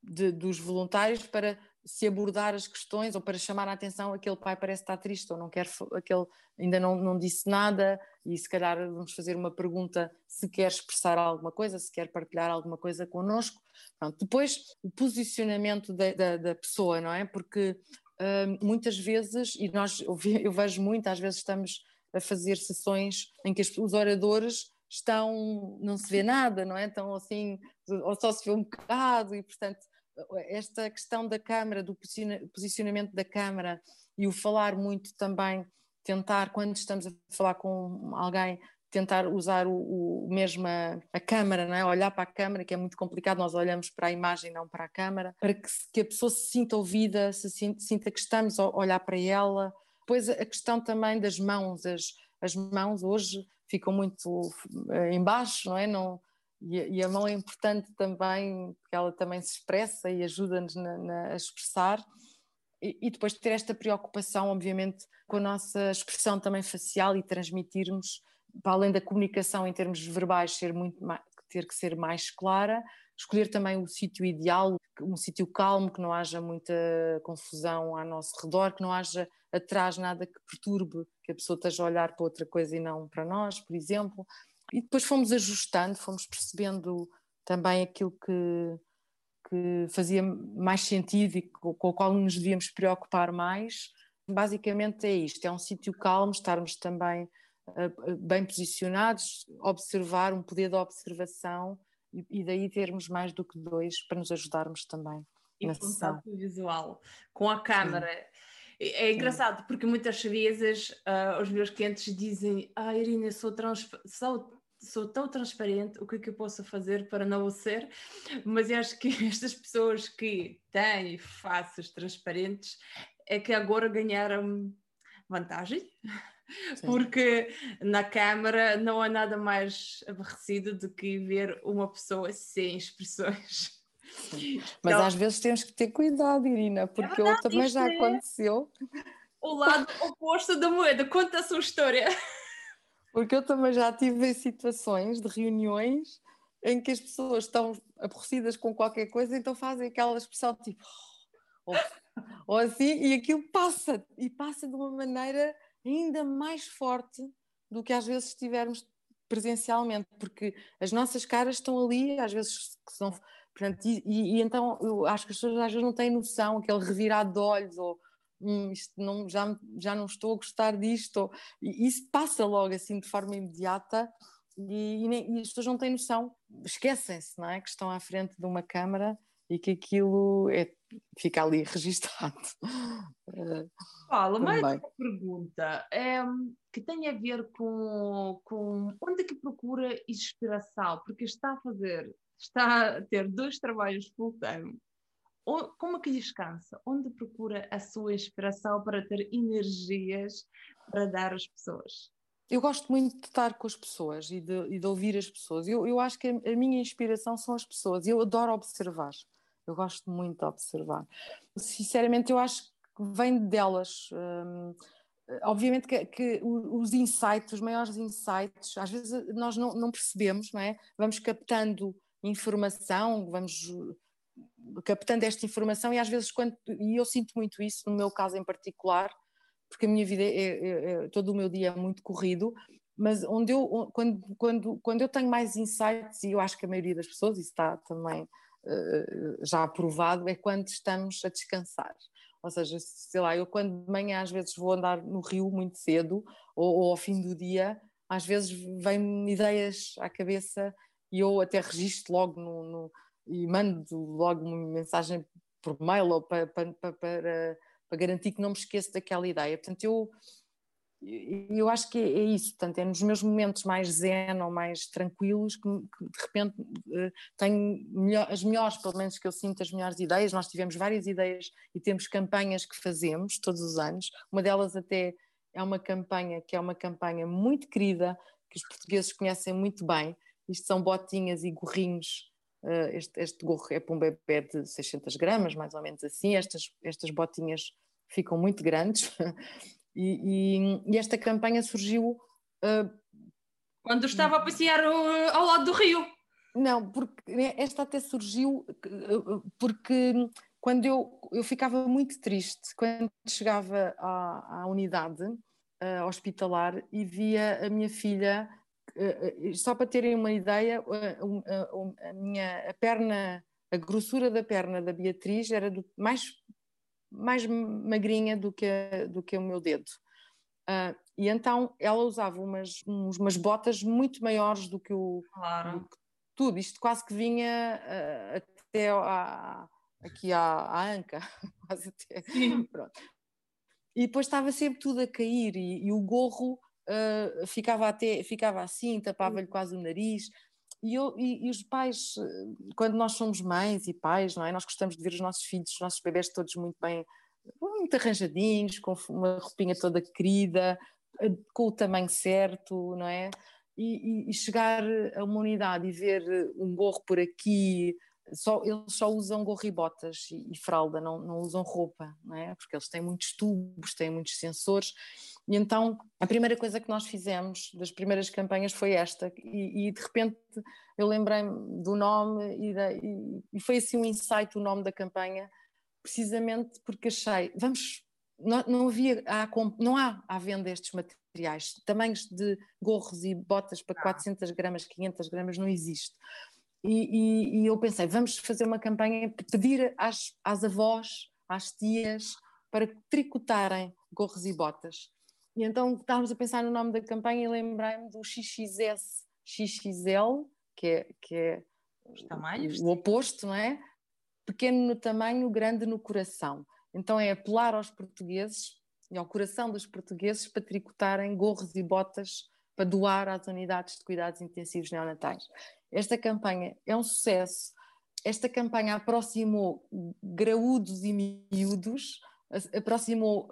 de, dos voluntários para se abordar as questões ou para chamar a atenção, aquele pai parece estar triste ou não quer, aquele ainda não, não disse nada e se calhar vamos fazer uma pergunta se quer expressar alguma coisa, se quer partilhar alguma coisa connosco. Pronto. Depois, o posicionamento da, da, da pessoa, não é? Porque hum, muitas vezes, e nós eu vejo muito, às vezes estamos a fazer sessões em que os oradores estão, não se vê nada, não é? Estão assim, ou só se vê um bocado, e portanto esta questão da Câmara, do posicionamento da Câmara e o falar muito também, tentar, quando estamos a falar com alguém, tentar usar o, o mesmo a, a, câmara, não é? olhar para a câmara, que é muito complicado, nós olhamos para a imagem, não para a câmara, para que, que a pessoa se sinta ouvida, se sinta, sinta, que estamos a olhar para ela. Depois a questão também das mãos, as, as mãos hoje ficam muito eh, embaixo, não é? Não, e, a mão é importante também, porque ela também se expressa e ajuda-nos a expressar. E, e, depois ter esta preocupação, obviamente, com a nossa expressão também facial e transmitirmos, para além da comunicação em termos verbais, ser muito mais, ter que ser mais clara, escolher também o sítio ideal, um sítio calmo, que não haja muita confusão ao nosso redor, que não haja atrás nada que perturbe, que a pessoa esteja a olhar para outra coisa e não para nós, por exemplo. E depois fomos ajustando, fomos percebendo também aquilo que, que fazia mais sentido e com, com o qual nos devíamos preocupar mais. Basicamente é isto: é um sítio calmo, estarmos também uh, bem posicionados, observar, um poder de observação e, e, daí termos mais do que dois para nos ajudarmos também. E na sessão. visual com a câmara. Sim. É engraçado porque muitas vezes uh, os meus clientes dizem: Ah, Irina, sou, sou, sou tão transparente, o que é que eu posso fazer para não o ser? Mas eu acho que estas pessoas que têm faces transparentes é que agora ganharam vantagem. Sim. Porque na câmara não há nada mais aborrecido do que ver uma pessoa sem expressões. Mas então, às vezes temos que ter cuidado, Irina, porque é verdade, também já é aconteceu. O lado oposto da moeda, conta a sua história. Porque eu também já tive situações de reuniões em que as pessoas estão aborrecidas com qualquer coisa, então fazem aquela expressão tipo ou, ou assim, e aquilo passa, e passa de uma maneira ainda mais forte do que às vezes estivermos presencialmente, porque as nossas caras estão ali, às vezes que são Portanto, e, e, e, então eu acho que as pessoas às vezes não têm noção, aquele revirado de olhos, ou hum, não, já, já não estou a gostar disto, e isso passa logo assim de forma imediata e, e, nem, e as pessoas não têm noção, esquecem-se, não é? Que estão à frente de uma câmara e que aquilo é, fica ali registado. Paulo, mais uma pergunta é, que tem a ver com, com onde é que procura inspiração, porque está a fazer, está a ter dois trabalhos full time. Como é que descansa? Onde procura a sua inspiração para ter energias para dar às pessoas? Eu gosto muito de estar com as pessoas e de, e de ouvir as pessoas. Eu, eu acho que a, a minha inspiração são as pessoas. Eu adoro observar. Eu gosto muito de observar. Sinceramente, eu acho que vem delas. Hum, obviamente que, que, os insights, os maiores insights, às vezes nós não, não, percebemos, não é? Vamos captando informação, vamos captando esta informação e às vezes quando e eu sinto muito isso no meu caso em particular, porque a minha vida é, é, é todo o meu dia é muito corrido, mas onde eu quando quando quando eu tenho mais insights e eu acho que a maioria das pessoas isso está também uh, já aprovado é quando estamos a descansar. Ou seja, sei lá, eu quando de manhã às vezes vou andar no rio muito cedo ou, ou ao fim do dia, às vezes vêm-me ideias à cabeça e eu até registro logo no, no, e mando logo uma mensagem por mail ou para, para, para, para, garantir que não me esqueço daquela ideia. Portanto, eu, eu acho que é isso, portanto, é nos meus momentos mais zen ou mais tranquilos que, que de repente uh, tenho melhor, as melhores, pelo menos que eu sinto as melhores ideias. Nós tivemos várias ideias e temos campanhas que fazemos todos os anos. Uma delas até é uma campanha que é uma campanha muito querida, que os portugueses conhecem muito bem. Isto são botinhas e gorrinhos. Uh, este, este gorro é para um bebê de 600 gramas, mais ou menos assim. Estas, estas botinhas ficam muito grandes E, e, e esta campanha surgiu. Uh, Quando estava a passear ao lado do rio. Não, porque né, esta até surgiu porque quando eu, eu ficava muito triste quando chegava à, à unidade uh, hospitalar e via a minha filha, só para terem uma ideia, uh, a minha a perna, a grossura da perna da Beatriz era do, mais mais magrinha do que, do que o meu dedo. Uh, e então ela usava umas, umas botas muito maiores do que o claro. do que tudo. Isto quase que vinha uh, até a, aqui à, à anca. quase até. Sim. Pronto. E depois estava sempre tudo a cair e, e o gorro uh, ficava, até, ficava assim, tapava-lhe quase o nariz. E, eu, e, e, os pais, quando nós somos mães e pais, não é? Nós gostamos de ver os nossos filhos, os nossos bebés todos muito bem, muito arranjadinhos, com uma roupinha toda querida, eh, com o tamanho certo, não é? E, e, chegar a uma unidade e ver um gorro por aqui, só, eles só usam gorro e botas e, e fralda, não, não usam roupa, não é? Porque eles têm muitos tubos, têm muitos sensores e então a primeira coisa que nós fizemos das primeiras campanhas foi esta, e, e de repente eu lembrei-me do nome e, da, e, e, foi assim um insight o nome da campanha, precisamente porque achei, vamos, não, não havia, há, não há à venda estes materiais, tamanhos de gorros e botas para 400 gramas, 500 gramas não existe. E, e, eu pensei, vamos fazer uma campanha, pedir às, às avós, às tias, para tricotarem gorros e botas. E então estávamos a pensar no nome da campanha e lembrei-me do XXS, XXL, que é, que é o oposto, não é? Pequeno no tamanho, grande no coração. Então é apelar aos portugueses e ao coração dos portugueses para tricotarem gorros e botas para doar às unidades de cuidados intensivos neonatais. Esta campanha é um sucesso. Esta campanha aproximou graúdos e miúdos aproximou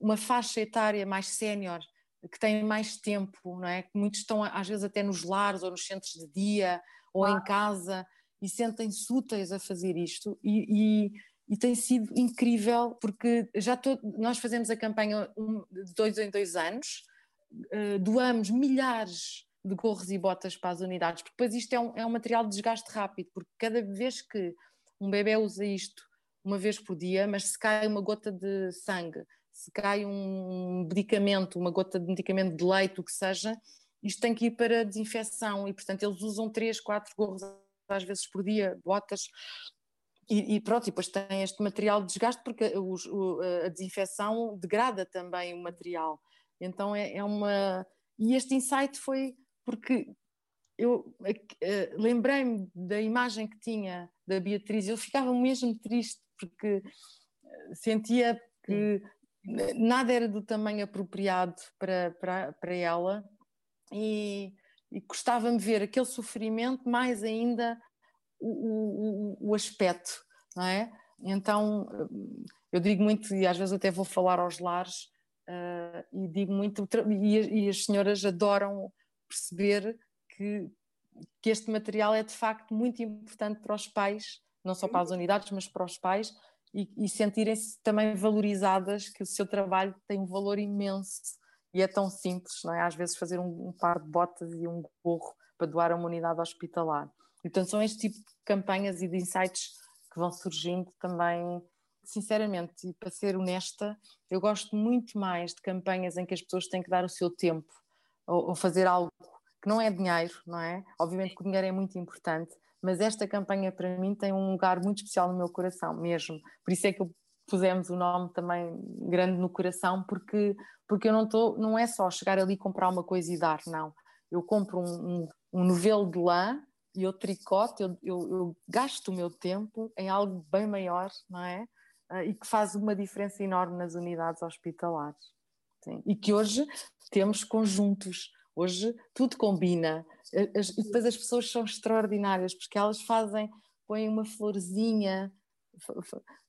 uma faixa etária mais sénior, que tem mais tempo, não é? Que muitos estão às vezes até nos lares ou nos centros de dia ou em casa e sentem-se úteis a fazer isto e, e, e, tem sido incrível porque já todo, nós fazemos a campanha de dois em dois anos, uh, doamos milhares de gorros e botas para as unidades, porque depois isto é um, é um material de desgaste rápido, porque cada vez que um bebê usa isto uma vez por dia, mas se cai uma gota de sangue, se cai um medicamento, uma gota de medicamento de leite, o que seja, isto tem que ir para desinfecção e, portanto, eles usam três, quatro gorros às vezes por dia, botas, e, e, pronto, e depois tem este material de desgaste porque os, o, a desinfecção degrada também o material. Então é, é, uma. E este insight foi porque eu lembrei-me da imagem que tinha da Beatriz. Eu ficava mesmo triste porque eh, sentia que nada era do tamanho apropriado para, para, para ela e, e gostava-me ver aquele sofrimento mais ainda o, o, o aspecto, não é? Então eu digo muito, e às vezes até vou falar aos lares, uh, e digo muito, e, e, as senhoras adoram perceber que, que este material é de facto muito importante para os pais, não só para as unidades, mas para os pais, e, e sentirem-se também valorizadas, que o seu trabalho tem um valor imenso e é tão simples, não é? Às vezes fazer um, um par de botas e um gorro para doar a uma unidade hospitalar. Então são este tipo de campanhas e de insights que vão surgindo também, sinceramente, e para ser honesta, eu gosto muito mais de campanhas em que as pessoas têm que dar o seu tempo ou, ou fazer algo que não é dinheiro, não é? Obviamente que o dinheiro é muito importante, mas esta campanha para mim tem um lugar muito especial no meu coração mesmo. Por isso é que pusemos o nome também grande no coração, porque, porque eu não estou, não é só chegar ali comprar uma coisa e dar, não. Eu compro um, um, um novelo de lã e eu tricote, eu, eu, eu, gasto o meu tempo em algo bem maior, não é? Uh, e que faz uma diferença enorme nas unidades hospitalares. Sim. E que hoje temos conjuntos, hoje tudo combina. As, e depois as pessoas são extraordinárias, porque elas fazem, põem uma florzinha,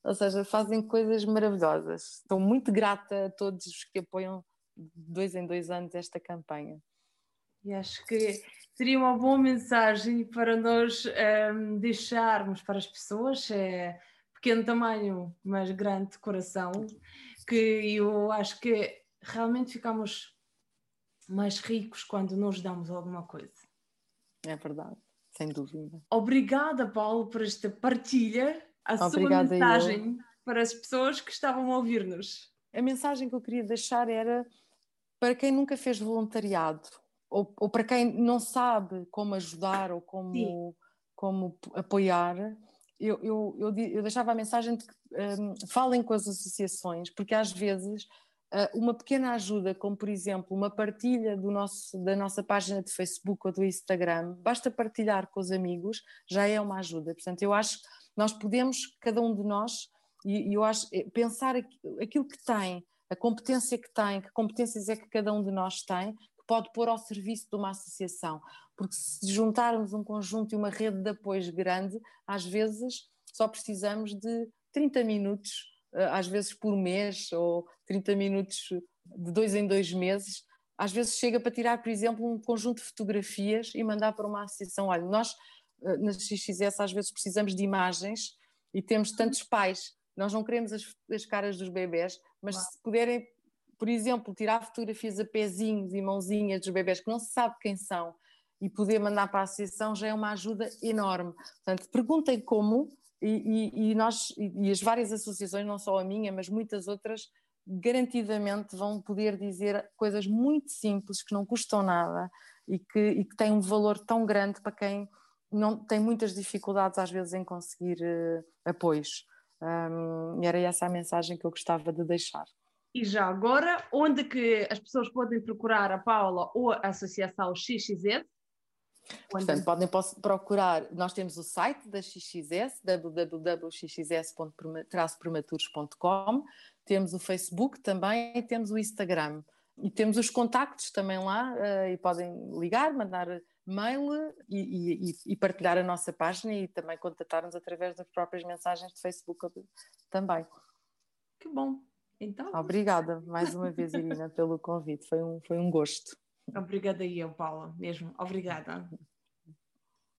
ou seja, fazem coisas maravilhosas. Estou muito grata a todos os que apoiam dois em dois anos esta campanha. E acho que seria uma boa mensagem para nós um, ehm, deixarmos para as pessoas, é pequeno tamanho, mas grande coração, que eu acho que realmente ficamos mais ricos quando nos damos alguma coisa. É verdade, sem dúvida. Obrigada, Paulo, por esta partilha, a Obrigada sua mensagem para as pessoas que estavam a ouvir-nos. A mensagem que eu queria deixar era para quem nunca fez voluntariado ou, ou para quem não sabe como ajudar ou como, como apoiar, eu, eu, eu, eu, deixava a mensagem de que um, falem com as associações, porque às vezes uma pequena ajuda, como por exemplo uma partilha do nosso, da nossa página de Facebook ou do Instagram, basta partilhar com os amigos, já é uma ajuda. Portanto, eu acho que nós podemos, cada um de nós, e, eu acho, eh, pensar aquilo que tem, a competência que tem, que competências é que cada um de nós tem, que pode pôr ao serviço de uma associação. Porque se juntarmos um conjunto e uma rede de apoio grande, às vezes só precisamos de 30 minutos às vezes por mês ou 30 minutos de dois em dois meses, às vezes chega para tirar, por exemplo, um conjunto de fotografias e mandar para uma associação. Olha, nós eh, na XXS às vezes precisamos de imagens e temos tantos pais, nós não queremos as, as caras dos bebés, mas se puderem, por exemplo, tirar fotografias a pezinhos e mãozinhas dos bebés que não se sabe quem são e poder mandar para a associação já é uma ajuda enorme. Portanto, perguntem como e, e, e nós, e, as várias associações, não só a minha, mas muitas outras, garantidamente vão poder dizer coisas muito simples que não custam nada e que, e que têm um valor tão grande para quem não tem muitas dificuldades às vezes em conseguir uh, apoios. Um, era essa a mensagem que eu gostava de deixar. E já agora, onde que as pessoas podem procurar a Paula ou a Associação XXZ? Portanto, podem procurar, nós temos o site da XXS, www.xxs.prematuros.com, temos o Facebook também e temos o Instagram. E temos os contactos também lá, uh, e podem ligar, mandar mail e, e, e, partilhar a nossa página e também contatar-nos através das próprias mensagens de Facebook também. Que bom. Então. Obrigada mais uma vez, Irina, pelo convite. Foi um, foi um gosto. Obrigada eu, Paula, mesmo. Obrigada.